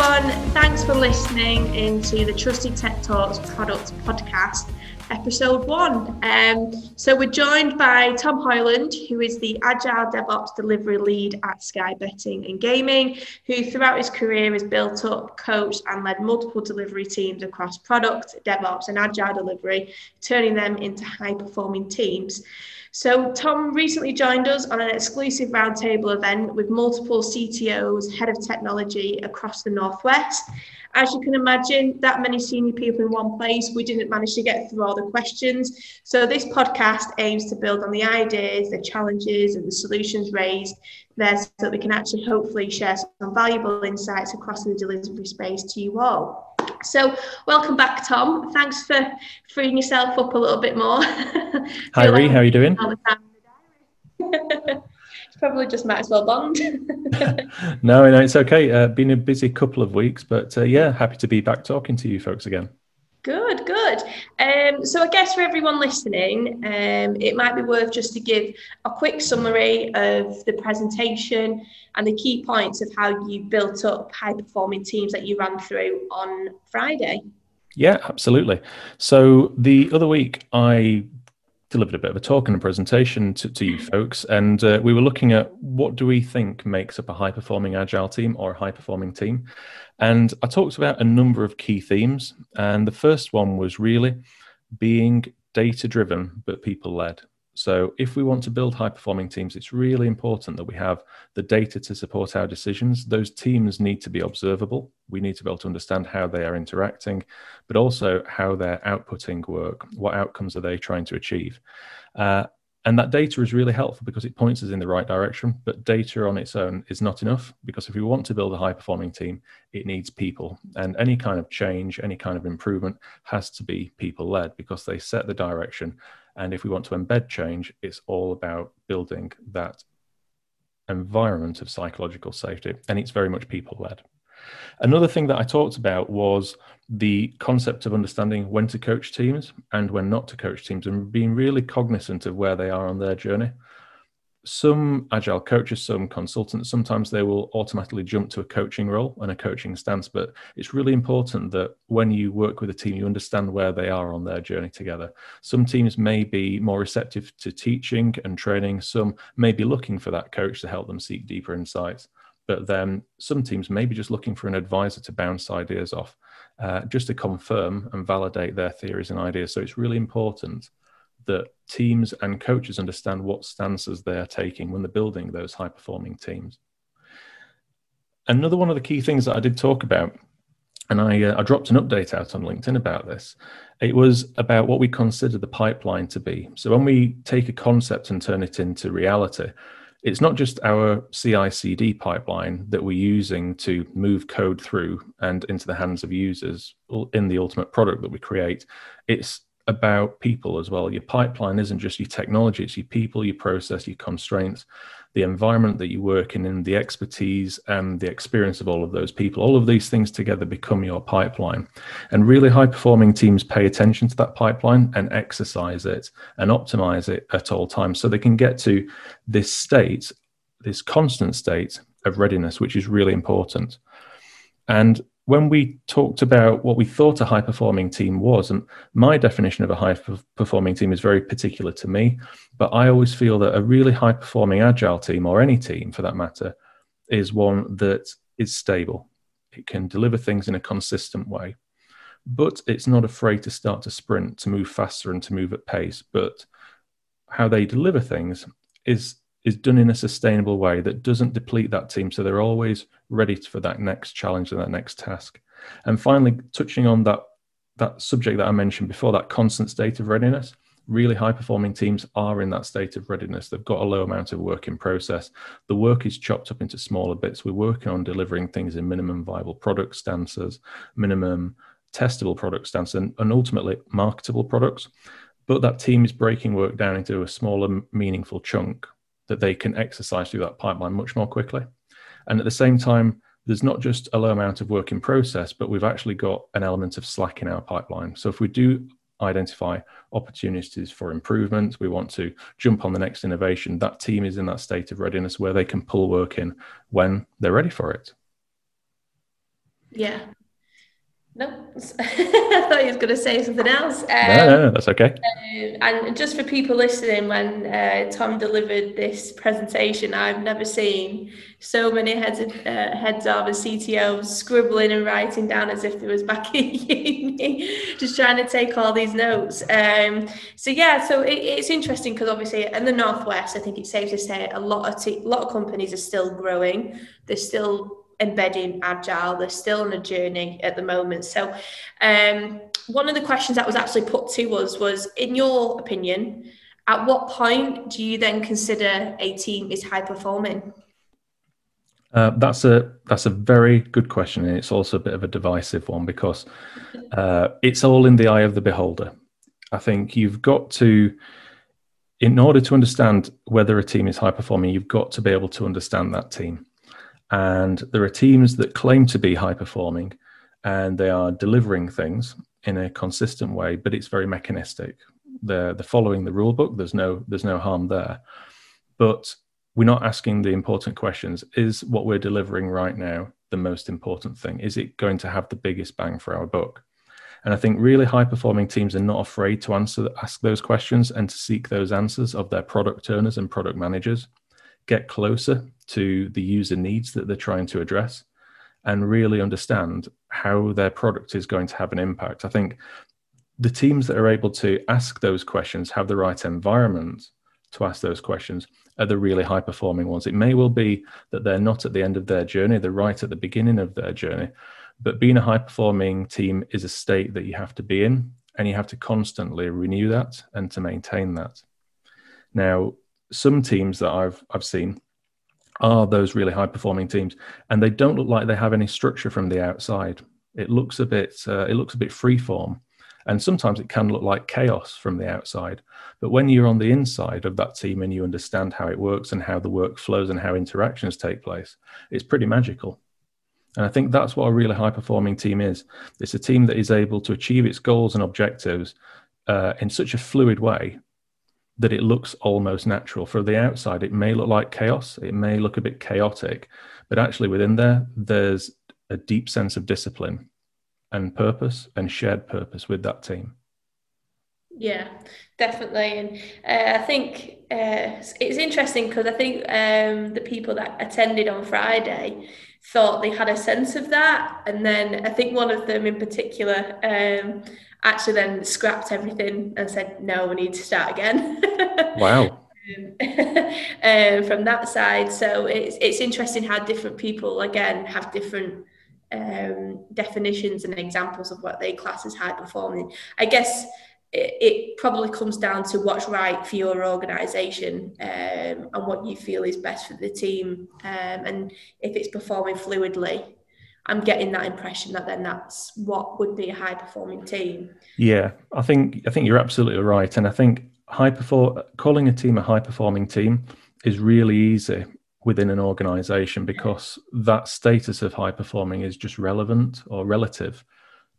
everyone. Thanks for listening into the Trusted Tech Talks Products Podcast, episode one. Um, so we're joined by Tom Hoyland, who is the Agile DevOps delivery lead at Sky Betting and Gaming, who throughout his career has built up, coached, and led multiple delivery teams across product, DevOps, and Agile delivery, turning them into high performing teams. So, Tom recently joined us on an exclusive roundtable event with multiple CTOs, head of technology across the Northwest. As you can imagine, that many senior people in one place, we didn't manage to get through all the questions. So, this podcast aims to build on the ideas, the challenges, and the solutions raised there so that we can actually hopefully share some valuable insights across the delivery space to you all. So, welcome back, Tom. Thanks for freeing yourself up a little bit more. Hi, Ree. How are you doing? probably just might as well bond. no, no, it's okay. Uh, been a busy couple of weeks, but uh, yeah, happy to be back talking to you folks again. Good, good. Um, so I guess for everyone listening, um, it might be worth just to give a quick summary of the presentation and the key points of how you built up high performing teams that you ran through on Friday. Yeah, absolutely. So the other week, I delivered a bit of a talk and a presentation to, to you folks, and uh, we were looking at what do we think makes up a high performing agile team or a high performing team. And I talked about a number of key themes, and the first one was really being data driven but people led. So, if we want to build high performing teams, it's really important that we have the data to support our decisions. Those teams need to be observable. We need to be able to understand how they are interacting, but also how they're outputting work. What outcomes are they trying to achieve? Uh, and that data is really helpful because it points us in the right direction. But data on its own is not enough because if we want to build a high performing team, it needs people. And any kind of change, any kind of improvement has to be people led because they set the direction and if we want to embed change, it's all about building that environment of psychological safety. And it's very much people led. Another thing that I talked about was the concept of understanding when to coach teams and when not to coach teams and being really cognizant of where they are on their journey some agile coaches, some consultants, sometimes they will automatically jump to a coaching role and a coaching stance. But it's really important that when you work with a team, you understand where they are on their journey together. Some teams may be more receptive to teaching and training, some may be looking for that coach to help them seek deeper insights. But then some teams may be just looking for an advisor to bounce ideas off, uh, just to confirm and validate their theories and ideas. So it's really important that teams and coaches understand what stances they are taking when they're building those high performing teams. Another one of the key things that I did talk about, and I, uh, I dropped an update out on LinkedIn about this, it was about what we consider the pipeline to be. So when we take a concept and turn it into reality, it's not just our CI CD pipeline that we're using to move code through and into the hands of users in the ultimate product that we create. It's about people as well. Your pipeline isn't just your technology, it's your people, your process, your constraints, the environment that you work in, and the expertise and the experience of all of those people. All of these things together become your pipeline. And really high performing teams pay attention to that pipeline and exercise it and optimize it at all times so they can get to this state, this constant state of readiness, which is really important. And when we talked about what we thought a high performing team was, and my definition of a high performing team is very particular to me, but I always feel that a really high performing agile team, or any team for that matter, is one that is stable. It can deliver things in a consistent way, but it's not afraid to start to sprint, to move faster, and to move at pace. But how they deliver things is is done in a sustainable way that doesn't deplete that team. So they're always ready for that next challenge and that next task. And finally, touching on that that subject that I mentioned before, that constant state of readiness. Really high performing teams are in that state of readiness. They've got a low amount of work in process. The work is chopped up into smaller bits. We're working on delivering things in minimum viable product stances, minimum testable product stance, and, and ultimately marketable products. But that team is breaking work down into a smaller, meaningful chunk that they can exercise through that pipeline much more quickly. And at the same time, there's not just a low amount of work in process, but we've actually got an element of slack in our pipeline. So if we do identify opportunities for improvement, we want to jump on the next innovation, that team is in that state of readiness where they can pull work in when they're ready for it. Yeah. No, I thought you was going to say something else. Um, no, no, no, that's okay. Um, and just for people listening, when uh, Tom delivered this presentation, I've never seen so many heads of, uh, heads of and CTOs scribbling and writing down as if it was back in uni, just trying to take all these notes. Um, so yeah, so it, it's interesting because obviously in the northwest, I think it's safe to say a lot of t- a lot of companies are still growing. They're still embedding agile they're still on a journey at the moment so um, one of the questions that was actually put to us was in your opinion at what point do you then consider a team is high performing uh, that's a that's a very good question, and it's also a bit of a divisive one because uh, it's all in the eye of the beholder. I think you've got to, in order to understand whether a team is high performing, you've got to be able to understand that team. And there are teams that claim to be high performing and they are delivering things in a consistent way, but it's very mechanistic. They're, they're following the rule book. There's no, there's no harm there. But we're not asking the important questions. Is what we're delivering right now the most important thing? Is it going to have the biggest bang for our buck? And I think really high performing teams are not afraid to answer, ask those questions and to seek those answers of their product owners and product managers get closer to the user needs that they're trying to address and really understand how their product is going to have an impact. I think the teams that are able to ask those questions have the right environment to ask those questions are the really high performing ones. It may well be that they're not at the end of their journey, they're right at the beginning of their journey. But being a high performing team is a state that you have to be in, and you have to constantly renew that and to maintain that. Now, some teams that I've I've seen are those really high performing teams, and they don't look like they have any structure from the outside. It looks a bit uh, it looks a bit freeform, and sometimes it can look like chaos from the outside. But when you're on the inside of that team and you understand how it works and how the work flows and how interactions take place, it's pretty magical. And I think that's what a really high performing team is. It's a team that is able to achieve its goals and objectives uh, in such a fluid way that it looks almost natural. For the outside, it may look like chaos, it may look a bit chaotic, but actually within there, there's a deep sense of discipline and purpose and shared purpose with that team. Yeah, definitely. And uh, I think uh, it's interesting because I think um, the people that attended on Friday thought they had a sense of that. And then I think one of them in particular, um, actually then scrapped everything and said, no, we need to start again. wow. um, from that side. So it's, it's interesting how different people, again, have different um, definitions and examples of what they class as high performing. I guess it, it probably comes down to what's right for your organisation um, and what you feel is best for the team. Um, and if it's performing fluidly, I'm getting that impression that then that's what would be a high performing team. Yeah, I think I think you're absolutely right, and I think high perform calling a team a high performing team is really easy within an organization because that status of high performing is just relevant or relative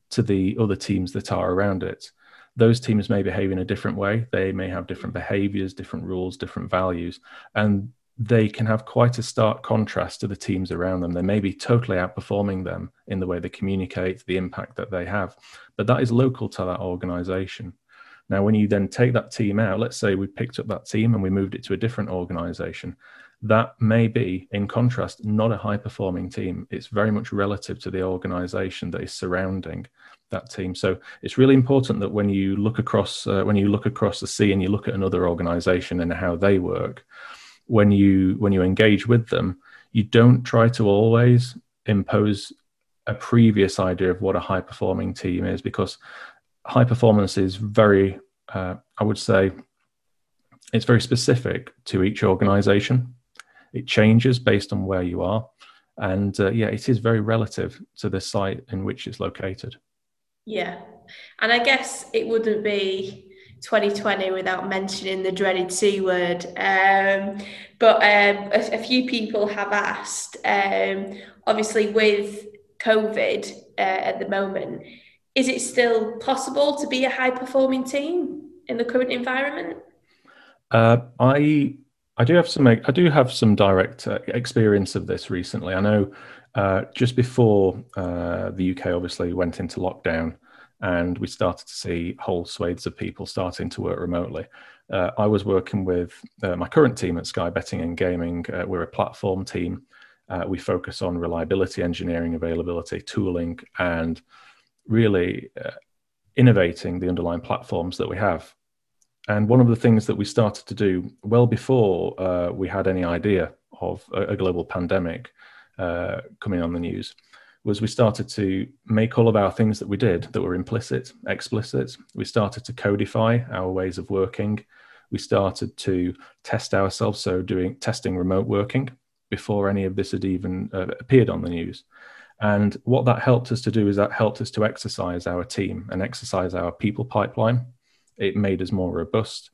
to the other teams that are around it. Those teams may behave in a different way. They may have different behaviors, different rules, different values. And they can have quite a stark contrast to the teams around them. They may be totally outperforming them in the way they communicate, the impact that they have, but that is local to that organization. Now, when you then take that team out, let's say we picked up that team and we moved it to a different organization, that may be, in contrast, not a high performing team. It's very much relative to the organization that is surrounding that team. So it's really important that when you look across uh, when you look across the sea and you look at another organization and how they work, when you when you engage with them you don't try to always impose a previous idea of what a high performing team is because high performance is very uh, i would say it's very specific to each organization it changes based on where you are and uh, yeah it is very relative to the site in which it's located yeah and i guess it wouldn't be 2020 without mentioning the dreaded C word. Um, but um, a, a, few people have asked, um, obviously, with COVID uh, at the moment, is it still possible to be a high performing team in the current environment? Uh, I I do have some. I do have some direct uh, experience of this recently. I know uh, just before uh, the UK obviously went into lockdown, and we started to see whole swathes of people starting to work remotely. Uh, I was working with uh, my current team at Sky Betting and Gaming. We're a platform team. we focus on reliability engineering, availability, tooling, and really innovating the underlying platforms that we have. And one of the things that we started to do well before uh, we had any idea of a, a global pandemic uh, coming on the news was we started to make all of our things that we did that were implicit explicit. We started to codify our ways of working. We started to test ourselves, so doing testing remote working before any of this had even uh, appeared on the news. And what that helped us to do is that helped us to exercise our team and exercise our people pipeline. It made us more robust.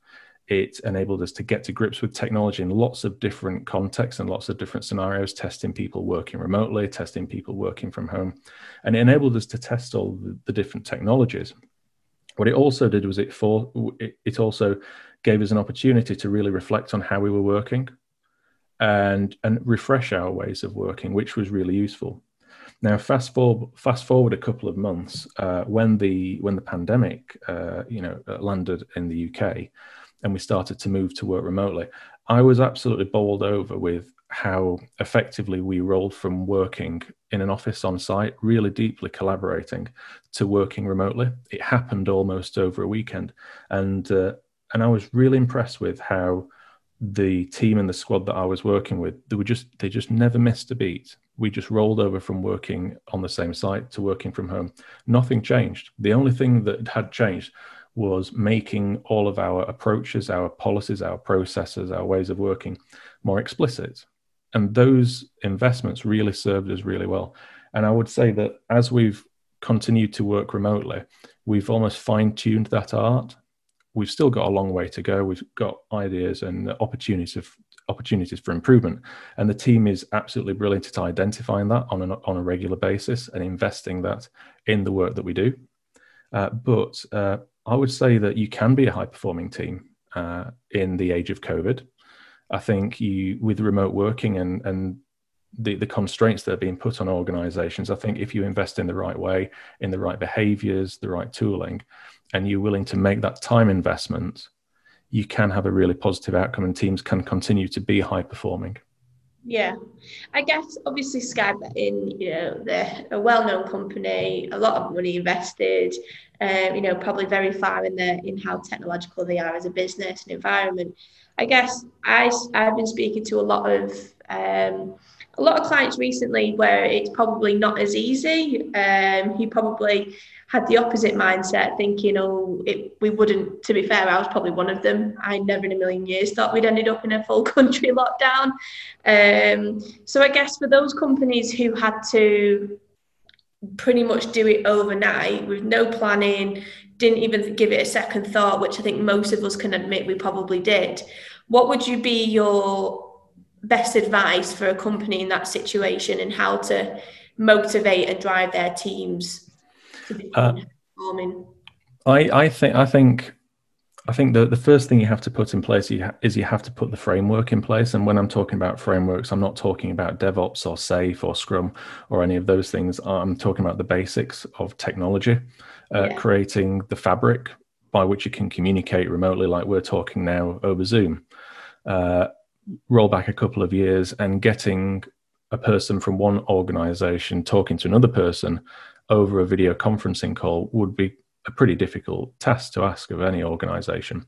It enabled us to get to grips with technology in lots of different contexts and lots of different scenarios, testing people working remotely, testing people working from home. And it enabled us to test all the, different technologies. What it also did was it, for, it, it also gave us an opportunity to really reflect on how we were working and, and refresh our ways of working, which was really useful. Now, fast forward, fast forward a couple of months uh, when the when the pandemic, uh, you know, uh, landed in the UK, and we started to move to work remotely. I was absolutely bowled over with how effectively we rolled from working in an office on site, really deeply collaborating, to working remotely. It happened almost over a weekend, and uh, and I was really impressed with how the team and the squad that I was working with, they were just they just never missed a beat. We just rolled over from working on the same site to working from home. Nothing changed. The only thing that had changed was making all of our approaches, our policies, our processes, our ways of working more explicit. And those investments really served us really well. And I would say that as we've continued to work remotely, we've almost fine tuned that art we've still got a long way to go. We've got ideas and opportunities of opportunities for improvement, and the team is absolutely brilliant at identifying that on a on a regular basis and investing that in the work that we do. Uh, but uh, I would say that you can be a high performing team uh, in the age of COVID. I think you with remote working and and the, the constraints that are being put on organizations, I think if you invest in the right way, in the right behaviors, the right tooling, and you're willing to make that time investment, you can have a really positive outcome and teams can continue to be high performing. Yeah, I guess obviously Sky Betting, you know, they're a well-known company, a lot of money invested, um, you know, probably very far in the in how technological they are as a business and environment. I guess I I've been speaking to a lot of um, a lot of clients recently where it's probably not as easy. Um, he probably had the opposite mindset, thinking, oh, it, we wouldn't, to be fair, I was probably one of them. I never in a million years thought we'd ended up in a full country lockdown. Um, so I guess for those companies who had to pretty much do it overnight with no planning, didn't even give it a second thought, which I think most of us can admit we probably did. What would you be your best advice for a company in that situation and how to motivate and drive their teams uh, I, I think I think I think the, the first thing you have to put in place is you have to put the framework in place. And when I'm talking about frameworks, I'm not talking about DevOps or SAFe or Scrum or any of those things. I'm talking about the basics of technology, uh, yeah. creating the fabric by which you can communicate remotely, like we're talking now over Zoom. Uh, roll back a couple of years and getting a person from one organization talking to another person over a video conferencing call would be a pretty difficult task to ask of any organization.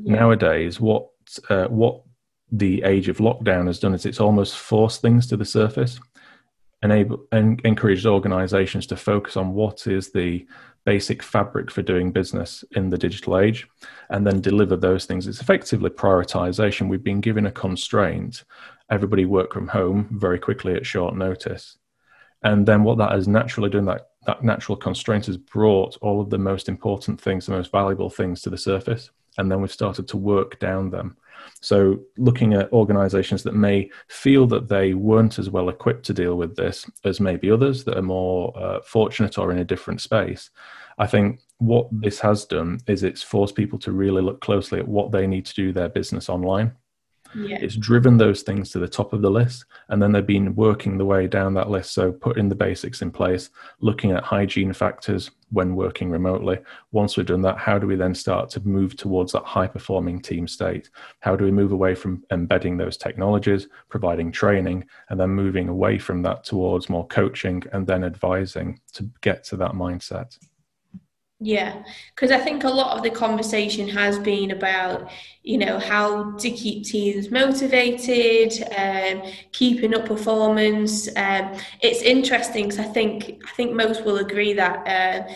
Yeah. Nowadays, what uh, what the age of lockdown has done is it's almost forced things to the surface, enable and encouraged organizations to focus on what is the basic fabric for doing business in the digital age and then deliver those things. It's effectively prioritization. We've been given a constraint. Everybody work from home very quickly at short notice. And then what that has naturally done, that that natural constraint has brought all of the most important things, the most valuable things to the surface. And then we've started to work down them. So, looking at organizations that may feel that they weren't as well equipped to deal with this as maybe others that are more uh, fortunate or in a different space, I think what this has done is it's forced people to really look closely at what they need to do their business online. Yeah. It's driven those things to the top of the list, and then they've been working the way down that list. So putting the basics in place, looking at hygiene factors when working remotely. Once we've done that, how do we then start to move towards that high performing team state? How do we move away from embedding those technologies, providing training, and then moving away from that towards more coaching and then advising to get to that mindset? Yeah, because I think a lot of the conversation has been about, you know, how to keep teams motivated, um, keeping up performance. Um, it's interesting because I think I think most will agree that, uh,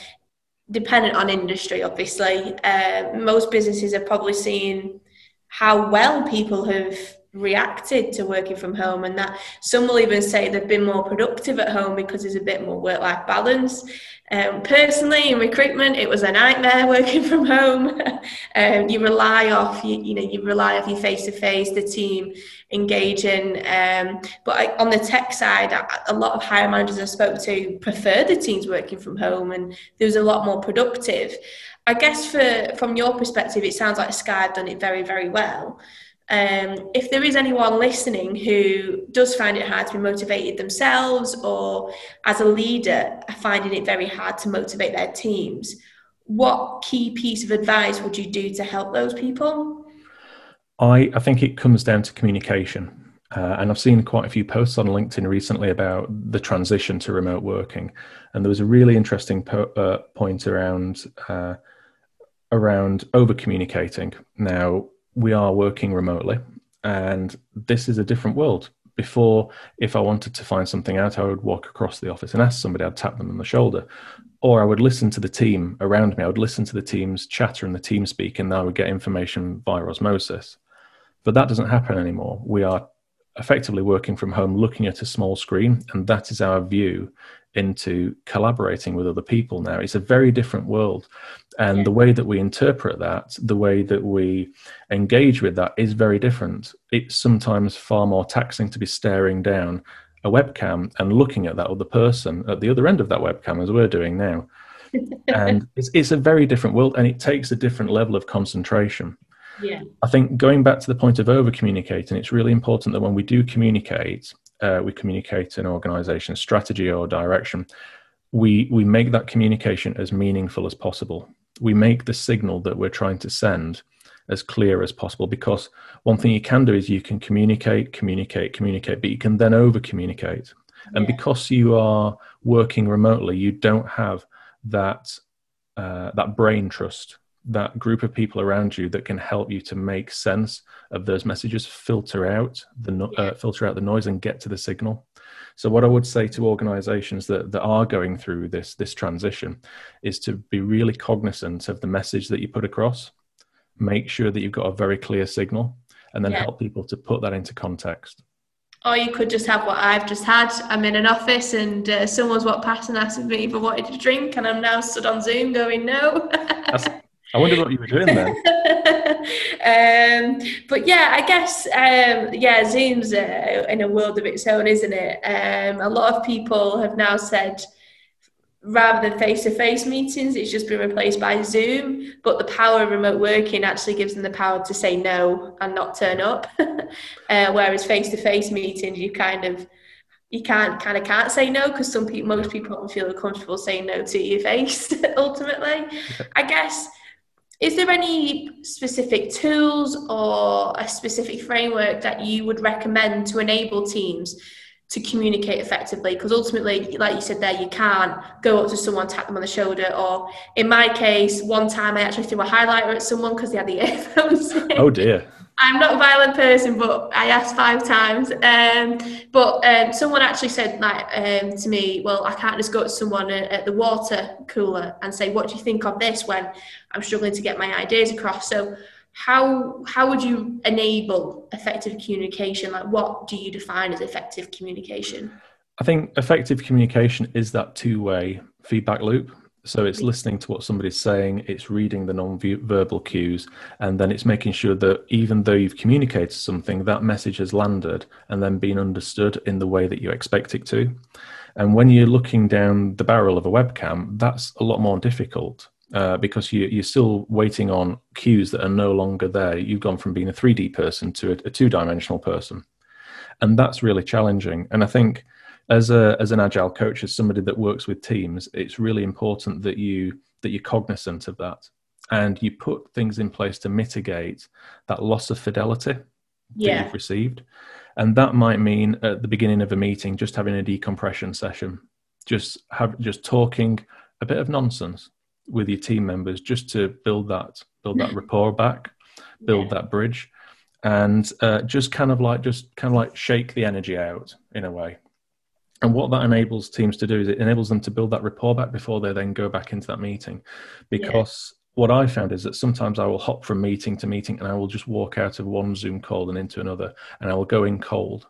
dependent on industry, obviously, uh, most businesses are probably seeing how well people have reacted to working from home and that some will even say they've been more productive at home because there's a bit more work-life balance um, personally in recruitment it was a nightmare working from home. Um, you rely off you, you know you rely off your face-to-face the team engaging um, but I, on the tech side a lot of hire managers I spoke to prefer the teams working from home and there was a lot more productive. I guess for from your perspective it sounds like Sky have done it very very well um, if there is anyone listening who does find it hard to be motivated themselves or as a leader finding it very hard to motivate their teams, what key piece of advice would you do to help those people? I, I think it comes down to communication. Uh, and I've seen quite a few posts on LinkedIn recently about the transition to remote working. And there was a really interesting po- uh, point around uh, around over communicating. Now, we are working remotely and this is a different world. Before if i wanted to find something out i would walk across the office and ask somebody i'd tap them on the shoulder. Or i would listen to the team around me. I would listen to the team's chatter and the team speak and i would get information via osmosis. But that doesn't happen anymore. We are effectively working from home looking at a small screen and that is our view into collaborating with other people now. It's a very different world. And yeah. the way that we interpret that, the way that we engage with that is very different. It's sometimes far more taxing to be staring down a webcam and looking at that other person at the other end of that webcam, as we're doing now. and it's, it's a very different world and it takes a different level of concentration. Yeah. I think going back to the point of over communicating, it's really important that when we do communicate, uh, we communicate an organization strategy or direction, we we make that communication as meaningful as possible. We make the signal that we're trying to send as clear as possible because one thing you can do is you can communicate, communicate, communicate, but you can then over communicate. And yeah. because you are working remotely, you don't have that uh, that brain trust that group of people around you that can help you to make sense of those messages filter out the no- uh, filter out the noise and get to the signal so what i would say to organizations that, that are going through this this transition is to be really cognizant of the message that you put across make sure that you've got a very clear signal and then yeah. help people to put that into context or you could just have what I've just had. I'm in an office and uh, someone's walked past and asked me if I wanted to drink, and I'm now stood on Zoom going, no. I wonder what you were doing then. um, but yeah, I guess um, yeah, Zoom's uh, in a world of its own, isn't it? Um, a lot of people have now said rather than face-to-face meetings, it's just been replaced by Zoom. But the power of remote working actually gives them the power to say no and not turn up. uh, whereas face-to-face meetings, you kind of you can't kind of can't say no because some people most people don't feel comfortable saying no to your face ultimately i guess is there any specific tools or a specific framework that you would recommend to enable teams to communicate effectively? Because ultimately, like you said there, you can't go up to someone, tap them on the shoulder, or in my case, one time I actually threw a highlighter at someone because they had the earphones. Oh dear. I'm not a violent person, but I asked five times. Um, but um, someone actually said like um, to me, "Well, I can't just go to someone at, at, the water cooler and say, what do you think of this?' When I'm struggling to get my ideas across." So, how how would you enable effective communication? Like, what do you define as effective communication? I think effective communication is that two way feedback loop. So it's listening to what somebody's saying, it's reading the non-verbal cues, and then it's making sure that even though you've communicated something, that message has landed and then been understood in the way that you expect it to. And when you're looking down the barrel of a webcam, that's a lot more difficult uh, because you, you're still waiting on cues that are no longer there. You've gone from being a 3D person to a, a two dimensional person. And that's really challenging. And I think as a as an agile coach, as somebody that works with teams, it's really important that you that you're cognizant of that and you put things in place to mitigate that loss of fidelity yeah. that you've received. And that might mean at the beginning of a meeting, just having a decompression session, just have just talking a bit of nonsense with your team members, just to build that build that rapport back, build yeah. that bridge, and uh, just kind of like just kind of like shake the energy out in a way. And what that enables teams to do is it enables them to build that rapport back before they then go back into that meeting, because what I found is that sometimes I will hop from meeting to meeting and I will just walk out of one Zoom call and into another and I will go in cold.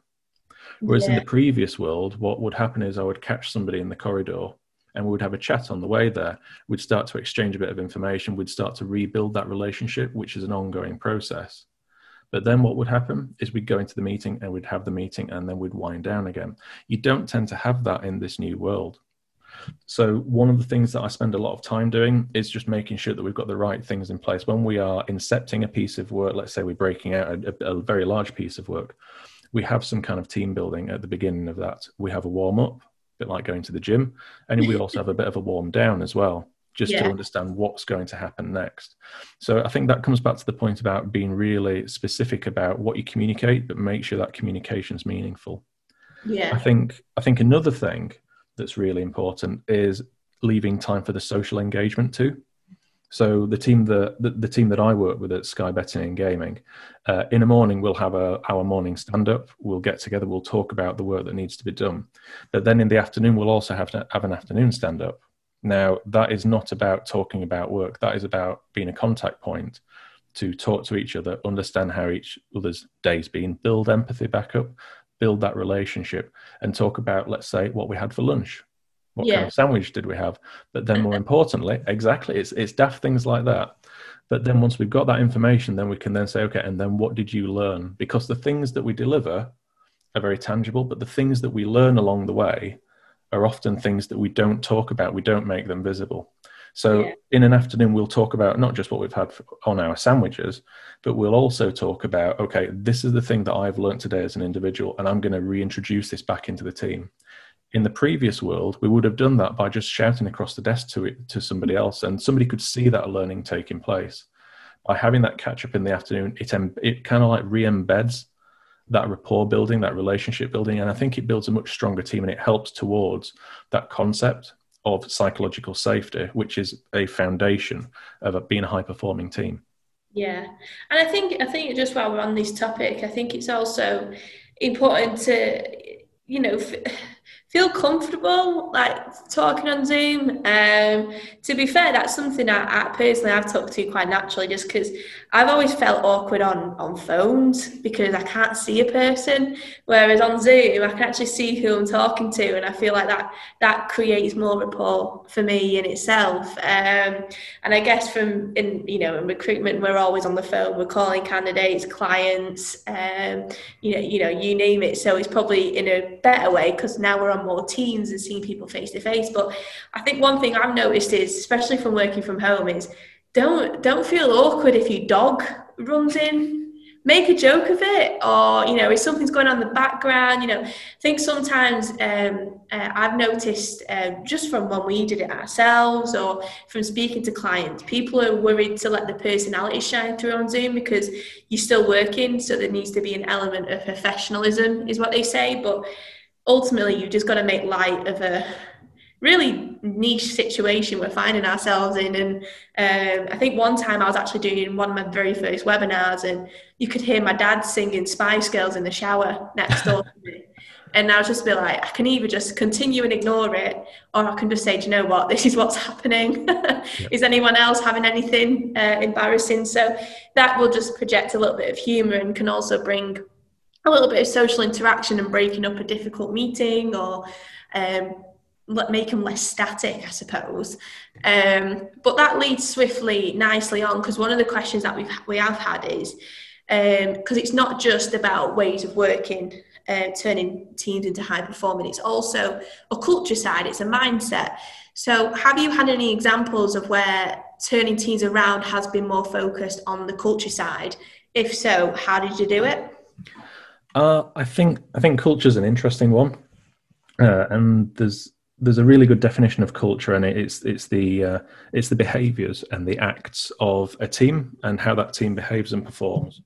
Whereas yeah. in the previous world, what would happen is I would catch somebody in the corridor and we would have a chat on the way there. We'd start to exchange a bit of information. We'd start to rebuild that relationship, which is an ongoing process. But then what would happen is we'd go into the meeting and we'd have the meeting and then we'd wind down again. You don't tend to have that in this new world. So one of the things that I spend a lot of time doing is just making sure that we've got the right things in place when we are incepting a piece of work. Let's say we're breaking out a, a very large piece of work. We have some kind of team building at the beginning of that. We have a warm up, bit like going to the gym, and we also have a bit of a warm down as well just yeah. to understand what's going to happen next. So I think that comes back to the point about being really specific about what you communicate, but make sure that communication is meaningful. Yeah. I think I think another thing that's really important is leaving time for the social engagement too. So the team that the, the team that I work with at Sky Betting and Gaming, uh, in the morning we'll have a, our morning stand up. We'll get together. We'll talk about the work that needs to be done. But then in the afternoon we'll also have to have an afternoon stand up. Now that is not about talking about work. That is about being a contact point to talk to each other, understand how each other's day's been, build empathy back up, build that relationship and talk about, let's say, what we had for lunch. What yeah. kind of sandwich did we have? But then, more importantly, exactly, it's it's daft things like that. But then, once we've got that information, then we can then say, okay, and then what did you learn? Because the things that we deliver are very tangible, but the things that we learn along the way are often things that we don't talk about. We don't make them visible. So yeah. in an afternoon, we'll talk about not just what we've had on our sandwiches, but we'll also talk about, okay, this is the thing that I've learned today as an individual, and I'm going to reintroduce this back into the team. In the previous world, we would have done that by just shouting across the desk to it to somebody else, and somebody could see that learning taking place. By having that catch up in the afternoon, it it kind of like re-embeds that rapport building, that relationship building, and I think it builds a much stronger team, and it helps towards that concept of psychological safety, which is a foundation of a, being a high performing team. Yeah, and I think I think just while we're on this topic, I think it's also important to you know. Feel comfortable like talking on Zoom. Um, to be fair, that's something I, I personally I've talked to quite naturally, just because I've always felt awkward on on phones because I can't see a person, whereas on Zoom I can actually see who I'm talking to, and I feel like that that creates more rapport for me in itself. Um, and I guess from in you know in recruitment we're always on the phone, we're calling candidates, clients, um, you know you know you name it. So it's probably in a better way because now we're on more teams and seeing people face to face. But I think one thing I've noticed is, especially from working from home, is don't don't feel awkward if your dog runs in. Make a joke of it or you know if something's going on in the background you know. I think sometimes um, uh, i've noticed uh, just from when we did it ourselves or from speaking to clients people are worried to let the personality shine through on zoom because you're still working so there needs to be an element of professionalism is what they say. But ultimately you've just got to make light of a really niche situation we're finding ourselves in. And um, I think one time I was actually doing one of my very first webinars, and you could hear my dad singing Spice Girls in the shower next door to me. And I was just be like, I can either just continue and ignore it, or I can just say, do you know what? This is what's happening. is anyone else having anything uh, embarrassing? So that will just project a little bit of humour and can also bring a little bit of social interaction and breaking up a difficult meeting or um, make them less static, I suppose. Um, but that leads swiftly, nicely on because one of the questions that we've we have had is because um, it's not just about ways of working, uh, turning teams into high performing. It's also a culture side. It's a mindset. So, have you had any examples of where turning teams around has been more focused on the culture side? If so, how did you do it? Uh, I think I think culture is an interesting one, uh, and there's there's a really good definition of culture, and it's it's the uh, it's the behaviours and the acts of a team and how that team behaves and performs.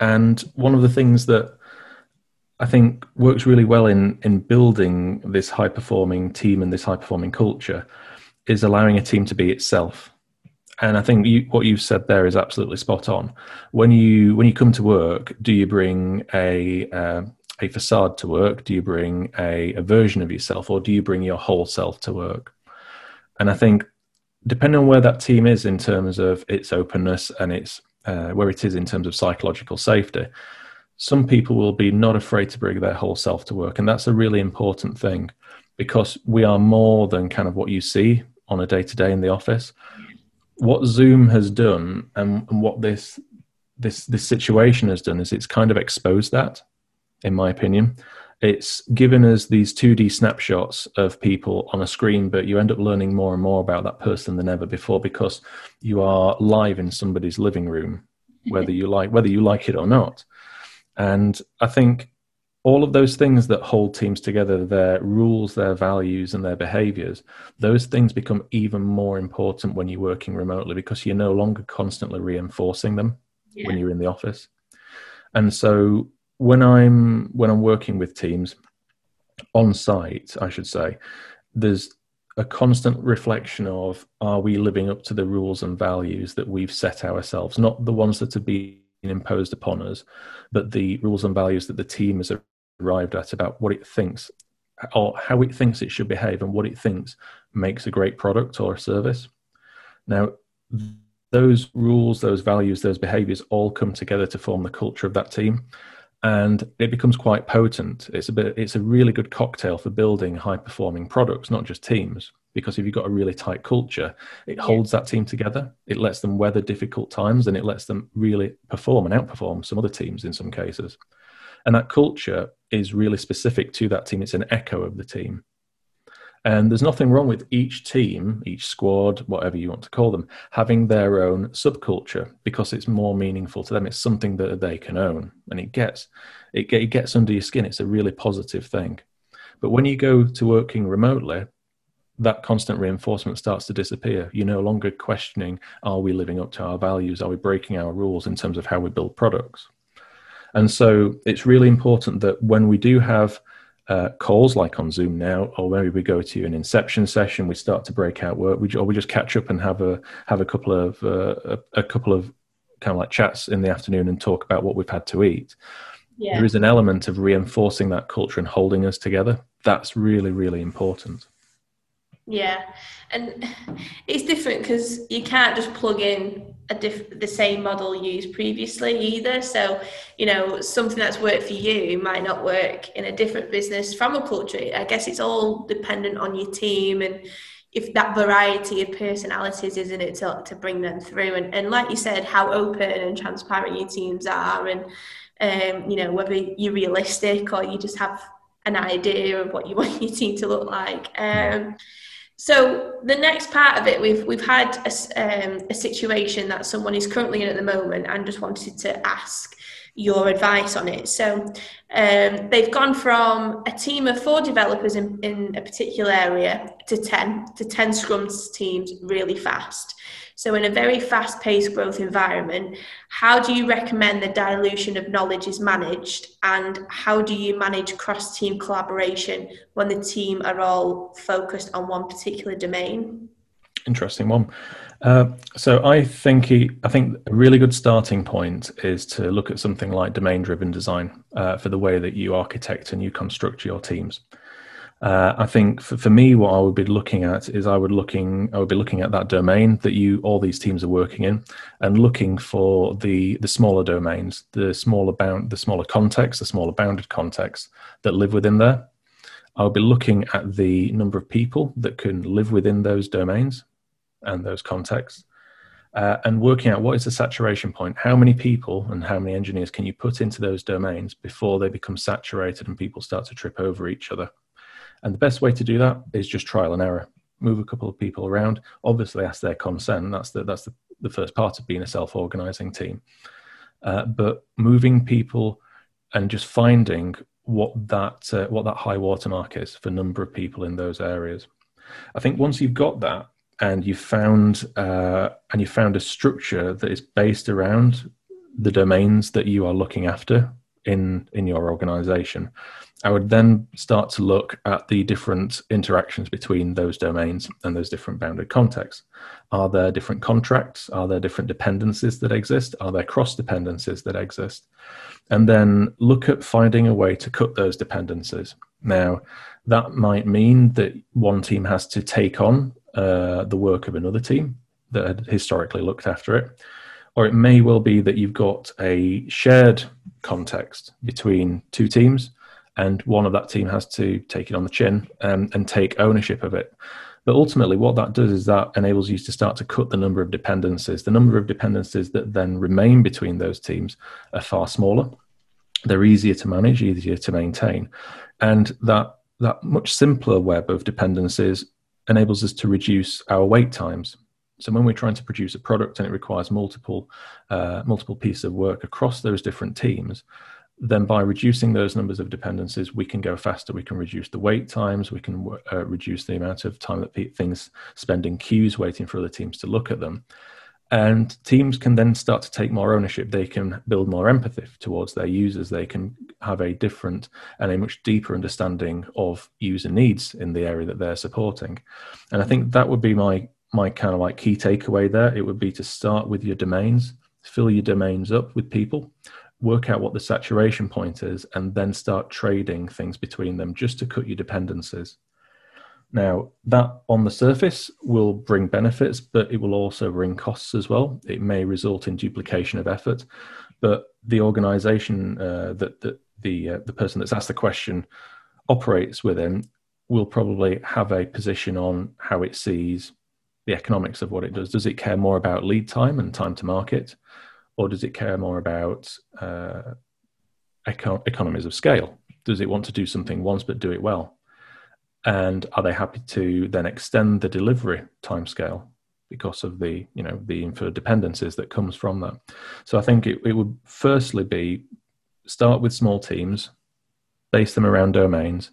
And one of the things that I think works really well in in building this high performing team and this high performing culture is allowing a team to be itself. And I think you, what you've said there is absolutely spot on. When you when you come to work, do you bring a uh, a facade to work? Do you bring a, a version of yourself, or do you bring your whole self to work? And I think depending on where that team is in terms of its openness and its uh, where it is in terms of psychological safety, some people will be not afraid to bring their whole self to work. And that's a really important thing because we are more than kind of what you see on a day to day in the office. What Zoom has done and, and what this this this situation has done is it's kind of exposed that, in my opinion. It's given us these 2D snapshots of people on a screen, but you end up learning more and more about that person than ever before because you are live in somebody's living room, whether you like whether you like it or not. And I think all of those things that hold teams together, their rules, their values, and their behaviors, those things become even more important when you're working remotely because you're no longer constantly reinforcing them yeah. when you're in the office. And so when I'm when I'm working with teams on site, I should say, there's a constant reflection of are we living up to the rules and values that we've set ourselves, not the ones that are being imposed upon us, but the rules and values that the team has arrived at about what it thinks or how it thinks it should behave and what it thinks makes a great product or a service. Now, those rules, those values, those behaviors all come together to form the culture of that team. And it becomes quite potent. It's a bit, it's a really good cocktail for building high performing products, not just teams because if you've got a really tight culture it holds that team together it lets them weather difficult times and it lets them really perform and outperform some other teams in some cases and that culture is really specific to that team it's an echo of the team and there's nothing wrong with each team each squad whatever you want to call them having their own subculture because it's more meaningful to them it's something that they can own and it gets it, gets under your skin it's a really positive thing but when you go to working remotely that constant reinforcement starts to disappear. You're no longer questioning, are we living up to our values? Are we breaking our rules in terms of how we build products? And so it's really important that when we do have uh, calls like on Zoom now, or maybe we go to an inception session, we start to break out work, we, or we just catch up and have a have a couple of uh, a, a, couple of kind of like chats in the afternoon and talk about what we've had to eat. Yeah. There is an element of reinforcing that culture and holding us together. That's really really important. Yeah, and it's different because you can't just plug in diff- the same model used previously either. So, you know, something that's worked for you might not work in a different business from a culture. I guess it's all dependent on your team and if that variety of personalities is in it to, to bring them through. And, and like you said, how open and transparent your teams are, and um, you know whether you're realistic or you just have an idea of what you want your team to look like. Um, so the next part of it, we've we've had a, um, a situation that someone is currently in at the moment, and just wanted to ask your advice on it. So um, they've gone from a team of four developers in, in a particular area to ten to ten Scrum teams really fast. So, in a very fast paced growth environment, how do you recommend the dilution of knowledge is managed? And how do you manage cross team collaboration when the team are all focused on one particular domain? Interesting one. Uh, so I think he, I think a really good starting point is to look at something like domain-driven design uh, for the way that you architect and you construct your teams. Uh, I think for, for me, what I would be looking at is I would looking I would be looking at that domain that you all these teams are working in, and looking for the the smaller domains, the smaller bound, the smaller context, the smaller bounded context that live within there. I would be looking at the number of people that can live within those domains and those contexts, uh, and working out what is the saturation point. How many people and how many engineers can you put into those domains before they become saturated and people start to trip over each other? And the best way to do that is just trial and error. move a couple of people around. Obviously, ask their consent. That's the that's the, the first part of being a self-organizing team. Uh, but moving people and just finding what that uh, what that high watermark is for number of people in those areas. I think once you've got that and you've found uh, and you found a structure that is based around the domains that you are looking after in in your organization i would then start to look at the different interactions between those domains and those different bounded contexts. Are there different contracts? Are there different dependencies that exist? Are there cross dependencies that exist? And then look at finding a way to cut those dependencies. Now that might mean that one team has to take on uh, the work of another team that had historically looked after it. Or it may well be that you've got a shared context between two teams and one of that team has to take it on the chin and, and take ownership of it. But ultimately what that does is that enables you to start to cut the number of dependencies. The number of dependencies that then remain between those teams are far smaller. They're easier to manage easier to maintain. And that that much simpler web of dependencies enables us to reduce our wait times. So when we're trying to produce a product and it requires multiple uh, multiple pieces of work across those different teams, then by reducing those numbers of dependencies, we can go faster. We can reduce the wait times. We can uh, reduce the amount of time that pe- things spend in queues waiting for other teams to look at them. And teams can then start to take more ownership. They can build more empathy towards their users. They can have a different and a much deeper understanding of user needs in the area that they're supporting. And I think that would be my my kind of like key takeaway there it would be to start with your domains fill your domains up with people work out what the saturation point is and then start trading things between them just to cut your dependencies. Now that on the surface will bring benefits but it will also bring costs as well. It may result in duplication of effort. But the organization uh, that, that the uh, the person that's asked the question operates within will probably have a position on how it sees the economics of what it does. Does it care more about lead time and time to market, or does it care more about uh, eco- economies of scale? Does it want to do something once but do it well? And are they happy to then extend the delivery timescale because of the you know the inferred dependencies that comes from that? So I think it, it would firstly be start with small teams, base them around domains,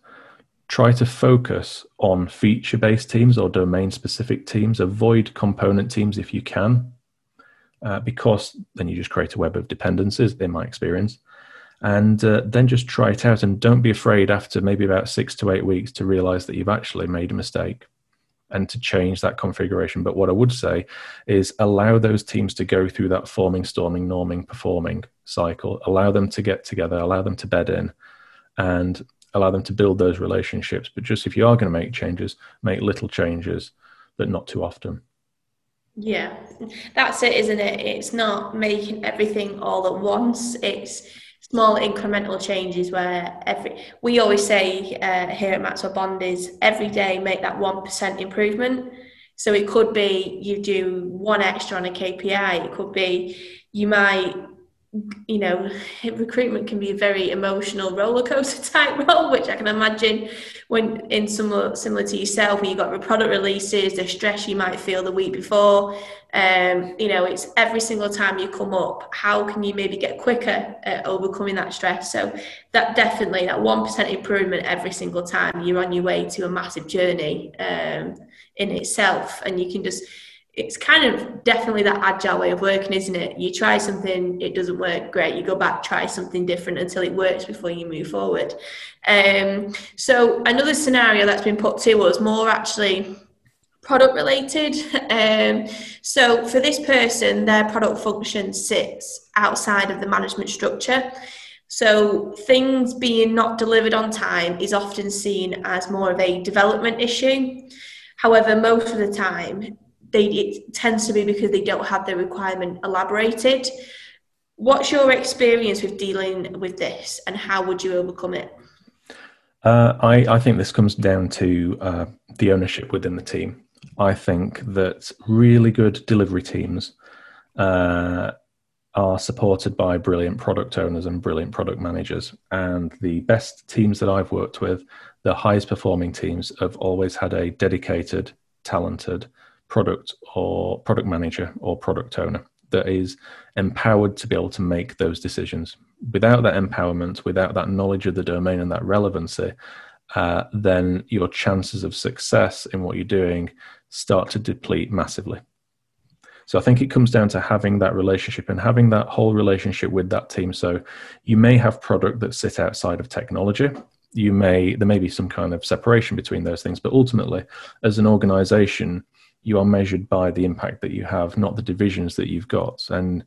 try to focus on feature based teams or domain specific teams. Avoid component teams if you can, uh, because then you just create a web of dependencies, in my experience. And uh, then just try it out and don't be afraid after maybe about six to eight weeks to realize that you've actually made a mistake and to change that configuration. But what I would say is allow those teams to go through that forming, storming, norming, performing cycle. Allow them to get together, allow them to bed in, and allow them to build those relationships. But just if you are going to make changes, make little changes, but not too often. Yeah, that's it, isn't it? It's not making everything all at once. It's small incremental changes where every we always say uh, here at Maxwell Bond is every day make that one percent improvement. So it could be you do one extra on a KPI. It could be you might you know, recruitment can be a very emotional roller coaster type role, which I can imagine when in similar similar to yourself, when you've got product releases, the stress you might feel the week before. Um, you know, it's every single time you come up, how can you maybe get quicker at overcoming that stress? So that definitely that one percent improvement every single time you're on your way to a massive journey um, in itself, and you can just it's kind of definitely that agile way of working, isn't it? You try something, it doesn't work, great. You go back, try something different until it works before you move forward. Um, so another scenario that's been put to us, more actually product related. Um, so for this person, their product function sits outside of the management structure. So things being not delivered on time is often seen as more of a development issue. However, most of the time, they it tends to be because they don't have the requirement elaborated. What's your experience with dealing with this, and how would you overcome it? Uh, I, I, think this comes down to uh, the ownership within the team. I think that really good delivery teams uh, are supported by brilliant product owners and brilliant product managers. And the best teams that I've worked with, the highest performing teams, have always had a dedicated talented product or product manager or product owner that is empowered to be able to make those decisions. Without that empowerment, without that knowledge of the domain and that relevancy, uh, then your chances of success in what you're doing start to deplete massively. So I think it comes down to having that relationship and having that whole relationship with that team. So you may have product that sit outside of technology. You may there may be some kind of separation between those things, but ultimately, as an organization, you are measured by the impact that you have, not the divisions that you've got. And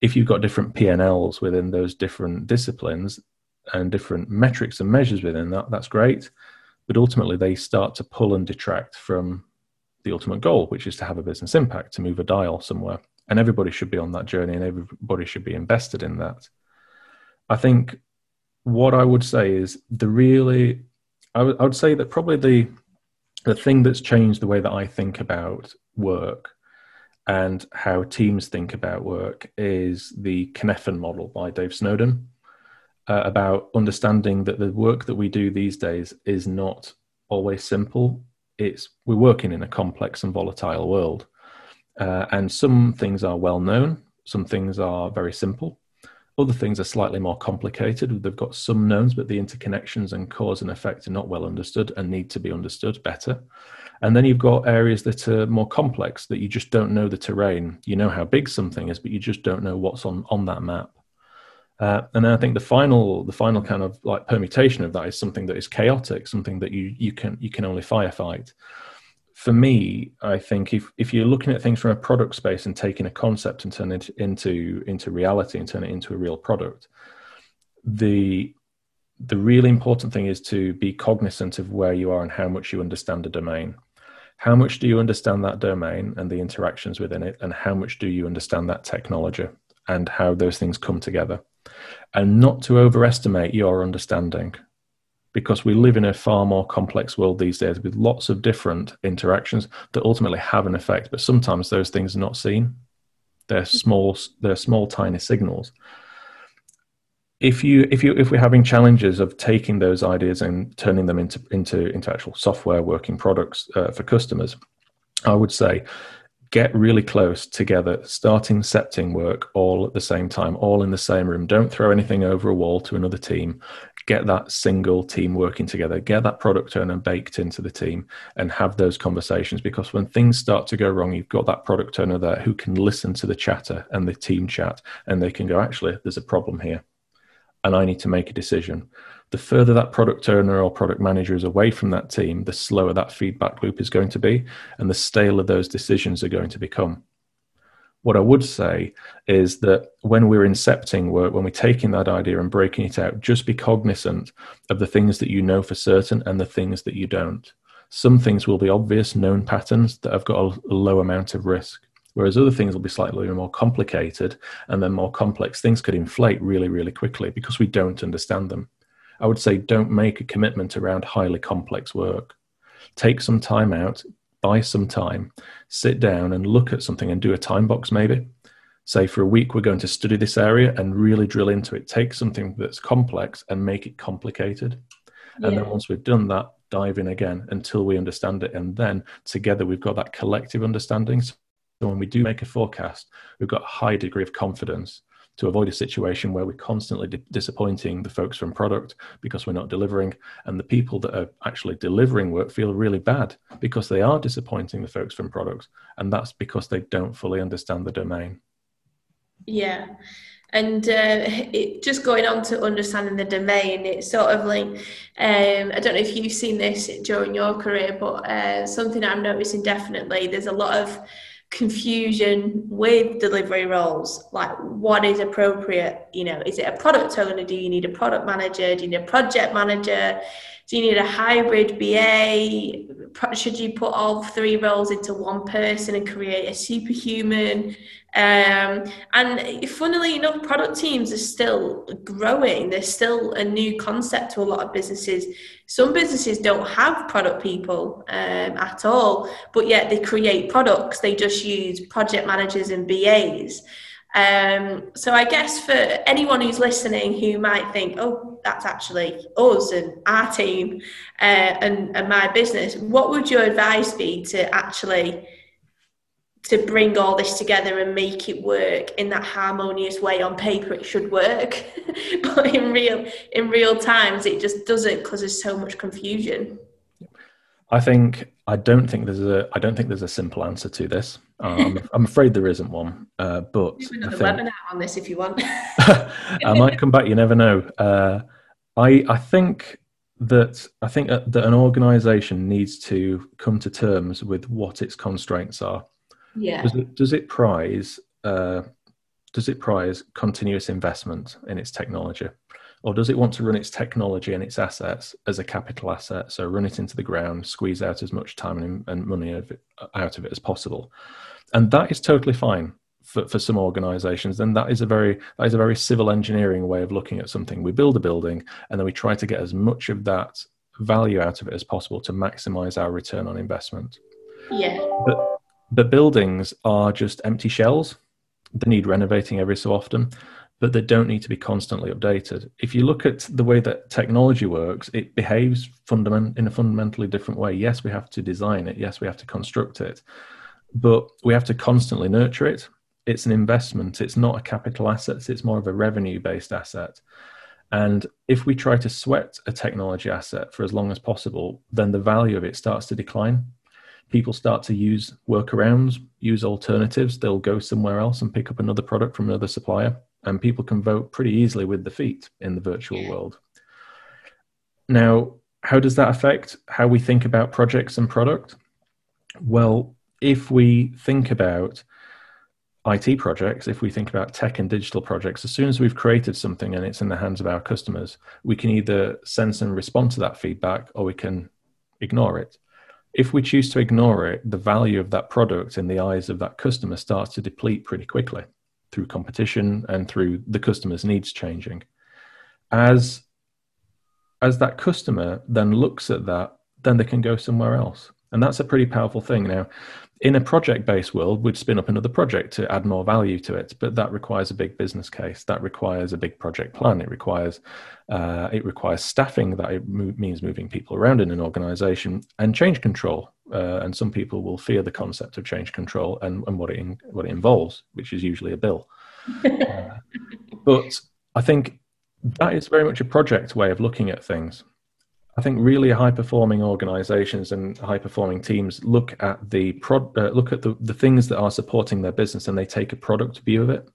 if you've got different P&Ls within those different disciplines and different metrics and measures within that, that's great. But ultimately, they start to pull and detract from the ultimate goal, which is to have a business impact, to move a dial somewhere. And everybody should be on that journey and everybody should be invested in that. I think what I would say is the really, I, w- I would say that probably the, the thing that's changed the way that I think about work and how teams think about work is the Cynefin model by Dave Snowden uh, about understanding that the work that we do these days is not always simple. It's we're working in a complex and volatile world, uh, and some things are well known, some things are very simple, other things are slightly more complicated. They've got some knowns, but the interconnections and cause and effect are not well understood and need to be understood better. And then you've got areas that are more complex that you just don't know the terrain. You know how big something is, but you just don't know what's on on that map. Uh, and then I think the final, the final kind of like permutation of that is something that is chaotic, something that you you can you can only firefight. For me, I think if if you're looking at things from a product space and taking a concept and turn it into into reality and turn it into a real product, the the really important thing is to be cognizant of where you are and how much you understand a domain. How much do you understand that domain and the interactions within it, and how much do you understand that technology and how those things come together? and not to overestimate your understanding because we live in a far more complex world these days with lots of different interactions that ultimately have an effect but sometimes those things are not seen. They're small they're small tiny signals. If you if you if we're having challenges of taking those ideas and turning them into into into actual software working products uh, for customers i would say get really close together, starting setting work all at the same time, all in the same room. Don't throw anything over a wall to another team. Get that single team working together, get that product owner baked into the team and have those conversations because when things start to go wrong, you've got that product owner there who can listen to the chatter and the team chat and they can go, actually, there's a problem here and I need to make a decision the further that product owner or product manager is away from that team, the slower that feedback loop is going to be, and the staler those decisions are going to become. What I would say is that when we're incepting work, when we're taking that idea and breaking it out, just be cognizant of the things that you know for certain and the things that you don't. Some things will be obvious, known patterns that have got a low amount of risk whereas other things will be slightly more complicated and then more complex things could inflate really really quickly because we don't understand them I would say don't make a commitment around highly complex work. Take some time out, buy some time, sit down and look at something and do a time box maybe. Say for a week, we're going to study this area and really drill into it. Take something that's complex and make it complicated. Yeah. And then once we've done that, dive in again until we understand it. And then together, we've got that collective understanding. So when we do make a forecast, we've got a high degree of confidence to avoid a situation where we're constantly di- disappointing the folks from product because we're not delivering and the people that are actually delivering work feel really bad because they are disappointing the folks from product and that's because they don't fully understand the domain. Yeah. And uh, it, just going on to understanding the domain it's sort of like um, i don't know if you've seen this during your career but uh, something i'm noticing definitely there's a lot of confusion with delivery roles? Like what is appropriate? You know is it a product owner? Do you need a product manager? Do you need a project manager? Do you need a hybrid ba should you put all three roles into one person and create a superhuman um, and funnily enough, product teams are still growing. They're still a new concept to a lot of businesses. Some businesses don't have product people um, at all, but yet they create products. They just use project managers and BAs. Um, so I guess for anyone who's listening who might think, oh, that's actually us and our team uh, and, and my business, what would your advice be to actually to bring all this together and make it work in that harmonious way on paper? It should work but in real in real times it just doesn't because there's so much confusion i think i don't think there's a i don't think there's a simple answer to this um, i'm afraid there isn't one uh, but do another webinar on this if you want i might come back you never know uh, i i think that I think that an organization needs to come to terms with what its constraints are. Yeah. Does it, does it prize uh, does it prize continuous investment in its technology, or does it want to run its technology and its assets as a capital asset? So run it into the ground, squeeze out as much time and, money out of it as possible, and that is totally fine for, for some organizations. Then that is a very that is a very civil engineering way of looking at something. We build a building and then we try to get as much of that value out of it as possible to maximize our return on investment. Yeah. But but buildings are just empty shells. They need renovating every so often, but they don't need to be constantly updated. If you look at the way that technology works, it behaves fundament in a fundamentally different way. Yes, we have to design it. Yes, we have to construct it, but we have to constantly nurture it. It's an investment. It's not a capital asset. It's more of a revenue-based asset. And if we try to sweat a technology asset for as long as possible, then the value of it starts to decline people start to use workarounds, use alternatives. They'll go somewhere else and pick up another product from another supplier, and people can vote pretty easily with the feet in the virtual world. Now, how does that affect how we think about projects and product? Well, if we think about IT projects, if we think about tech and digital projects, as soon as we've created something and it's in the hands of our customers, we can either sense and respond to that feedback or we can ignore it if we choose to ignore it, the value of that product in the eyes of that customer starts to deplete pretty quickly through competition and through the customer's needs changing. As as that customer then looks at that, then they can go somewhere else. And that's a pretty powerful thing. Now, in a project based world, we'd spin up another project to add more value to it, but that requires a big business case. That requires a big project plan. It requires uh, it requires staffing. That it mo- means moving people around in an organization and change control. Uh, and some people will fear the concept of change control and, and what it in, what it involves, which is usually a bill. uh, but I think that is very much a project way of looking at things. I think really high performing organizations and high performing teams look at the pro- uh, look at the, the things that are supporting their business and they take a product view of it.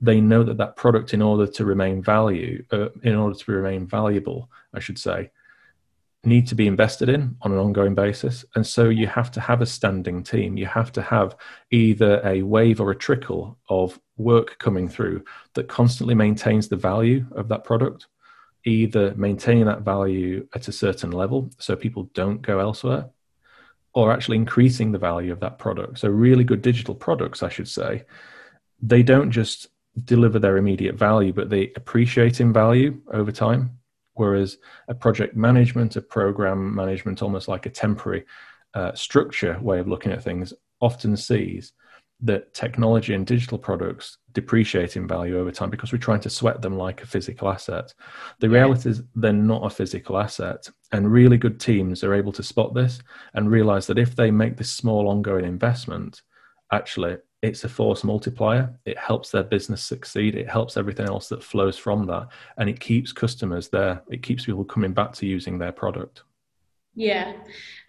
They know that that product, in order to remain value, uh, in order to remain valuable, I should say, need to be invested in on an ongoing basis. And so you have to have a standing team. You have to have either a wave or a trickle of work coming through that constantly maintains the value of that product either maintaining that value at a certain level so people don't go elsewhere or actually increasing the value of that product. So, really good digital products, I should say, they don't just deliver their immediate value, but they appreciate in value over time. Whereas a project management, a program management, almost like a temporary uh, structure way of looking at things, often sees that technology and digital products depreciate in value over time because we're trying to sweat them like a physical asset. The reality is they're not a physical asset. And really good teams are able to spot this and realize that if they make this small ongoing investment, actually it's a force multiplier. It helps their business succeed. It helps everything else that flows from that. And it keeps customers there. It keeps people coming back to using their product. Yeah.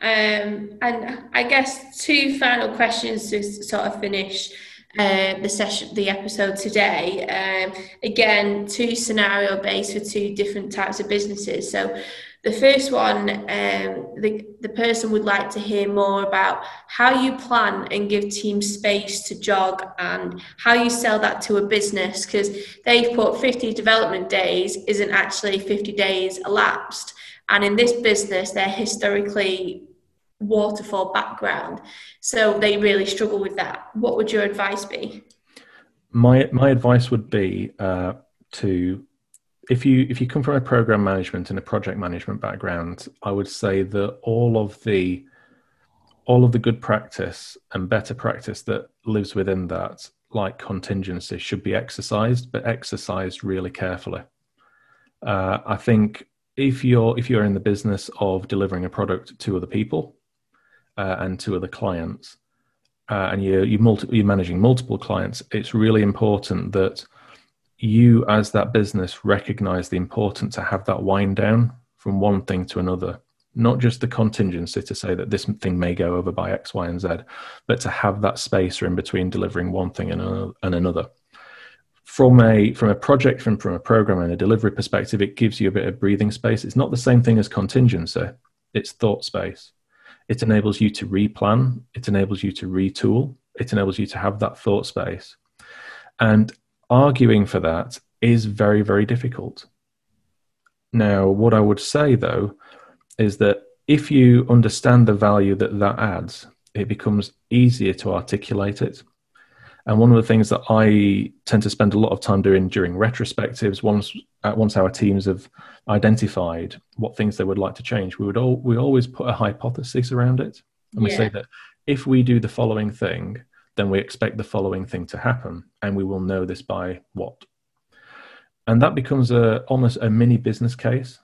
Um, and I guess two final questions to sort of finish uh, the session, the episode today. Um, again, two scenario based for two different types of businesses. So, the first one, um, the, the person would like to hear more about how you plan and give teams space to jog and how you sell that to a business because they've put 50 development days isn't actually 50 days elapsed. And in this business, they're historically waterfall background. So they really struggle with that. What would your advice be? My my advice would be uh, to if you if you come from a program management and a project management background, I would say that all of the all of the good practice and better practice that lives within that like contingency should be exercised, but exercised really carefully. Uh, I think if you're if you're in the business of delivering a product to other people uh, and to other clients, uh, and you're you multi- you're managing multiple clients, it's really important that you, as that business, recognize the importance to have that wind down from one thing to another. Not just the contingency to say that this thing may go over by X, Y, and Z, but to have that space or in between delivering one thing and, another. From a from a project from from a program and a delivery perspective it gives you a bit of breathing space. It's not the same thing as contingency. It's thought space it enables you to replan. It enables you to retool. It enables you to have that thought space. And arguing for that is very very difficult. Now what i would say though is that if you understand the value that that adds it becomes easier to articulate it and one of the things that I tend to spend a lot of time doing during retrospectives, once uh, once our teams have identified what things they would like to change, we would all we always put a hypothesis around it, and we yeah. say that if we do the following thing, then we expect the following thing to happen, and we will know this by what. And that becomes a almost a mini business case,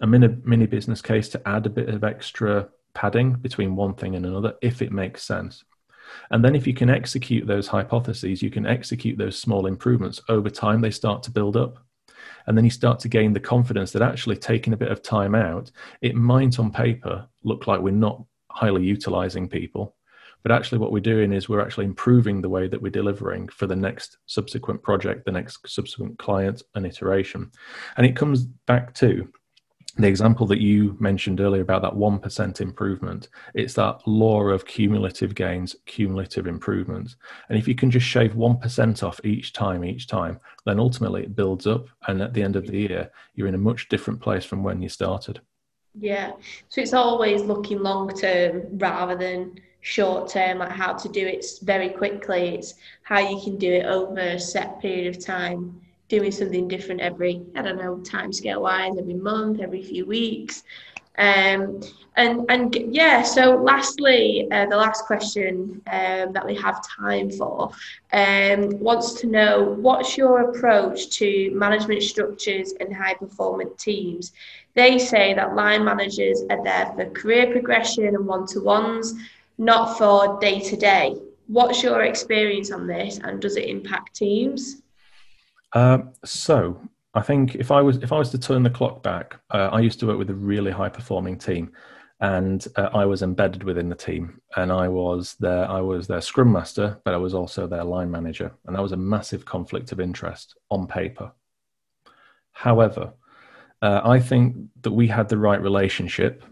a mini mini business case to add a bit of extra padding between one thing and another if it makes sense. And then if you can execute those hypotheses, you can execute those small improvements over time, they start to build up. And then you start to gain the confidence that actually taking a bit of time out, it might on paper look like we're not highly utilizing people. But actually, what we're doing is we're actually improving the way that we're delivering for the next subsequent project, the next subsequent client and iteration. And it comes back to the example that you mentioned earlier about that 1% improvement, it's that law of cumulative gains, cumulative improvements. And if you can just shave 1% off each time, each time, then ultimately it builds up. And at the end of the year, you're in a much different place from when you started. Yeah. So it's always looking long term rather than short term, like how to do it very quickly. It's how you can do it over a set period of time doing something different every, I don't know, time scale wise, every month, every few weeks. Um, and and yeah, so lastly, uh, the last question um, that we have time for um, wants to know what's your approach to management structures and high performance teams. They say that line managers are there for career progression and one to ones, not for day to day. What's your experience on this, and does it impact teams? Uh, so I think if I was if I was to turn the clock back, uh, I used to work with a really high performing team, and uh, I was embedded within the team, and I was their I was their scrum master, but I was also their line manager, and that was a massive conflict of interest on paper. However, uh, I think that we had the right relationship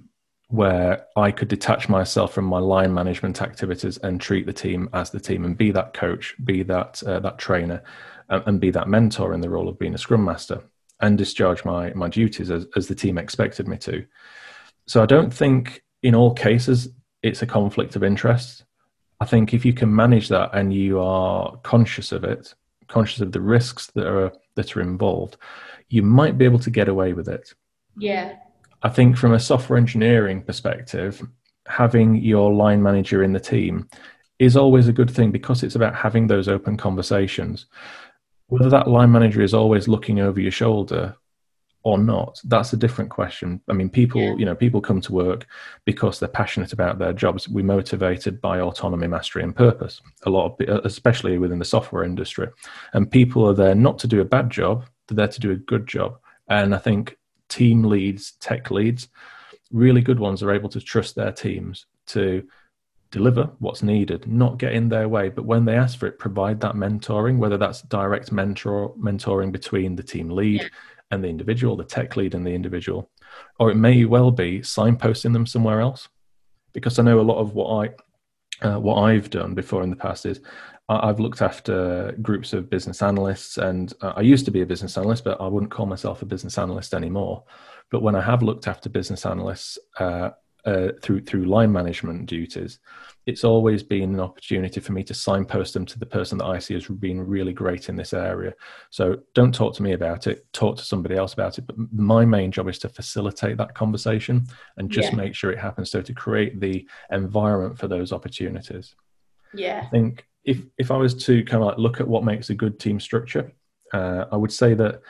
where I could detach myself from my line management activities and treat the team as the team and be that coach, be that uh, that trainer, and, and, be that mentor in the role of being a scrum master and discharge my my duties as, as the team expected me to. So I don't think in all cases it's a conflict of interest. I think if you can manage that and you are conscious of it, conscious of the risks that are that are involved, you might be able to get away with it. Yeah. I think from a software engineering perspective, having your line manager in the team is always a good thing because it's about having those open conversations. Whether that line manager is always looking over your shoulder or not, that's a different question. I mean, people, yeah. you know, people come to work because they're passionate about their jobs. We're motivated by autonomy, mastery, and purpose. A lot of, uh, especially within the software industry, and people are there not to do a bad job; they're there to do a good job. And I think team leads, tech leads, really good ones are able to trust their teams to deliver what's needed, not get in their way, but when they ask for it, provide that mentoring, whether that's direct mentor mentoring between the team lead yeah. and the individual, the tech lead and the individual, or it may well be signposting them somewhere else. Because I know a lot of what I uh, what I've done before in the past is I've looked after groups of business analysts, and uh, I used to be a business analyst, but I wouldn't call myself a business analyst anymore. But when I have looked after business analysts uh, uh, through through line management duties, it's always been an opportunity for me to signpost them to the person that I see as being really great in this area. So don't talk to me about it, talk to somebody else about it. But my main job is to facilitate that conversation and just yeah. make sure it happens. So to create the environment for those opportunities. Yeah. I think if if I was to kind of like look at what makes a good team structure, uh, I would say that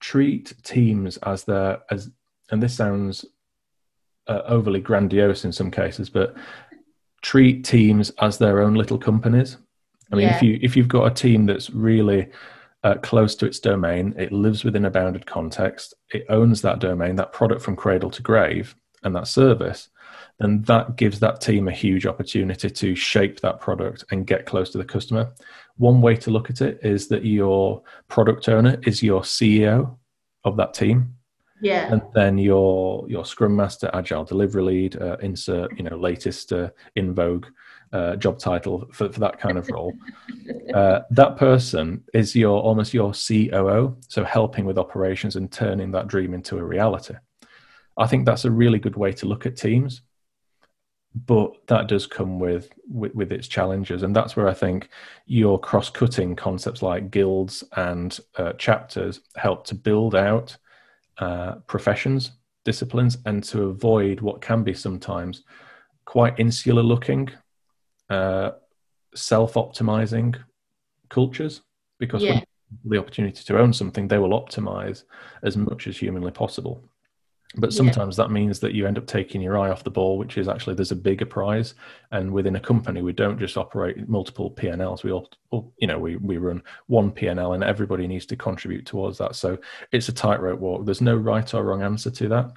treat teams as their as and this sounds uh, overly grandiose in some cases, but treat teams as their own little companies. I mean, yeah. if you if you've got a team that's really uh, close to its domain, it lives within a bounded context, it owns that domain, that product from cradle to grave, and that service, then that gives that team a huge opportunity to shape that product and get close to the customer. One way to look at it is that your product owner is your CEO of that team. Yeah. And then your your Scrum Master, Agile Delivery Lead, uh, insert you know latest uh, in vogue uh, job title for, for that kind of role. uh, that person is your almost your COO, so helping with operations and turning that dream into a reality. I think that's a really good way to look at teams, but that does come with with, with its challenges, and that's where I think your cross-cutting concepts like guilds and uh, chapters help to build out uh, professions, disciplines, and to avoid what can be sometimes quite insular looking uh, self-optimizing cultures because yeah. the opportunity to own something they will optimize as much as humanly possible but sometimes yeah. that means that you end up taking your eye off the ball which is actually there's a bigger prize. And within a company we don't just operate multiple p&l's we all you know we, we run one p&l and everybody needs to contribute towards that. So it's a tightrope walk. There's no right or wrong answer to that.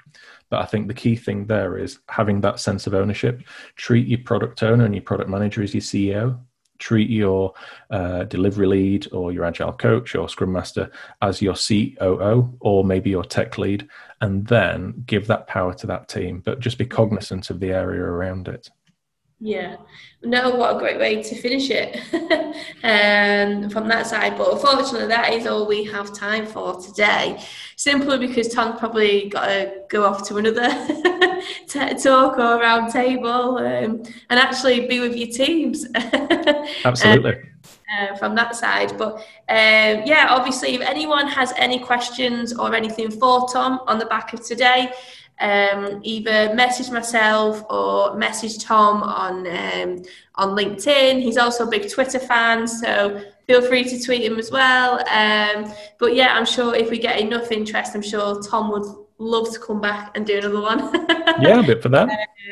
But i think the key thing there is having that sense of ownership. Treat your product owner and your product manager as your ceo treat your uh, delivery lead or your agile coach or scrum master as your COO or maybe your tech lead, and then give that power to that team, but just be cognizant of the area around it. Yeah, no, what a great way to finish it um, from that side. But unfortunately, that is all we have time for today. Simply because Tom's probably got to go off to another talk or round table um, and actually be with your teams. Absolutely. Um, uh, from that side. But um, yeah, obviously, if anyone has any questions or anything for Tom on the back of today, um, either message myself or message Tom on um, on LinkedIn. He's also a big Twitter fan, so feel free to tweet him as well. Um, but yeah, I'm sure if we get enough interest, I'm sure Tom would love to come back and do another one. yeah, a bit for that.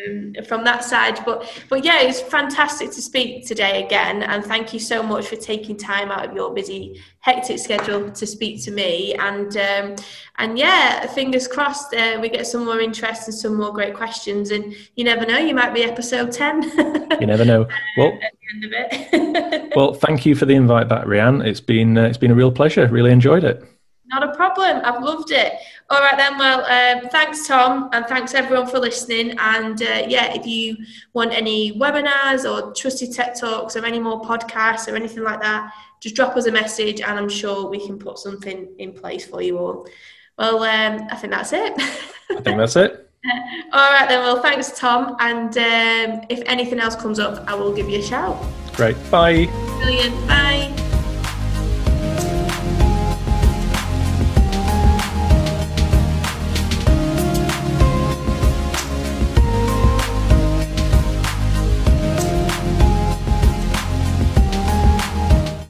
Um, from that side, but but yeah, it's fantastic to speak today again, and thank you so much for taking time out of your busy, hectic schedule to speak to me. And um, and yeah, fingers crossed, uh, we get some more interest and some more great questions. And you never know, you might be episode ten. you never know. Well. well, thank you for the invite back, Rianne. It's been uh, it's been a real pleasure. Really enjoyed it. Not a problem. I've loved it. All right then. Well, um, thanks Tom, and thanks everyone for listening. And uh, yeah, if you want any webinars or trusted tech talks or any more podcasts or anything like that, just drop us a message, and I'm sure we can put something in place for you all. Well, um, I think that's it. I think that's it. all right then. Well, thanks Tom, and um, if anything else comes up, I will give you a shout. Great. Bye. Brilliant. Bye.